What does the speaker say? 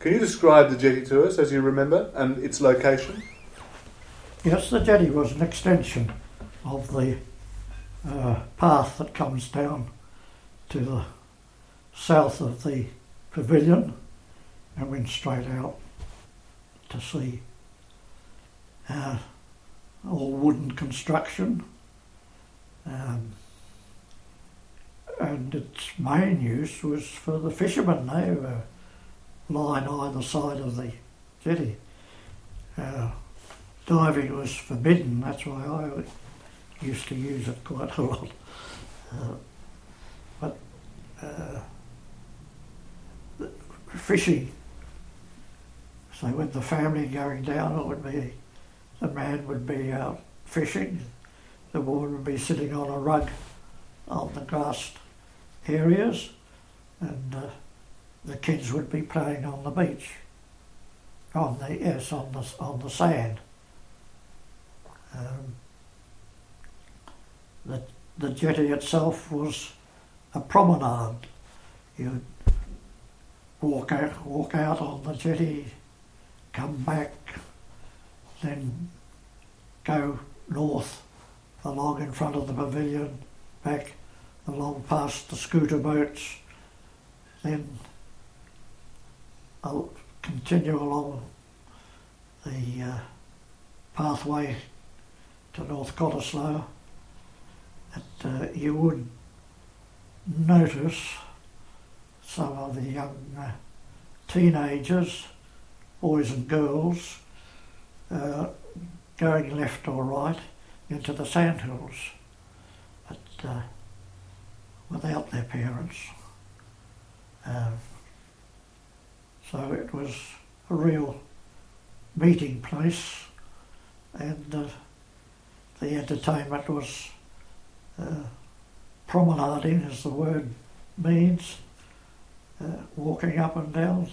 Can you describe the jetty to us as you remember and its location? Yes, the jetty was an extension of the uh, path that comes down to the south of the pavilion and went straight out to sea. Uh, all wooden construction. Um, and its main use was for the fishermen. They were lying either side of the jetty. Uh, diving was forbidden, that's why I used to use it quite a lot. Uh, but uh, fishing, so with the family going down, it would be the man would be out fishing, the woman would be sitting on a rug on the grassed areas, and uh, the kids would be playing on the beach. On the yes, on the on the sand. Um, the the jetty itself was a promenade. You'd walk out walk out on the jetty, come back, then go north along in front of the pavilion, back along past the scooter boats, then I'll continue along the uh, pathway to North Cottesloe. And, uh, you would notice some of the young uh, teenagers, boys and girls, uh, going left or right into the sandhills, but uh, without their parents. Um, so it was a real meeting place, and uh, the entertainment was uh, promenading, as the word means, uh, walking up and down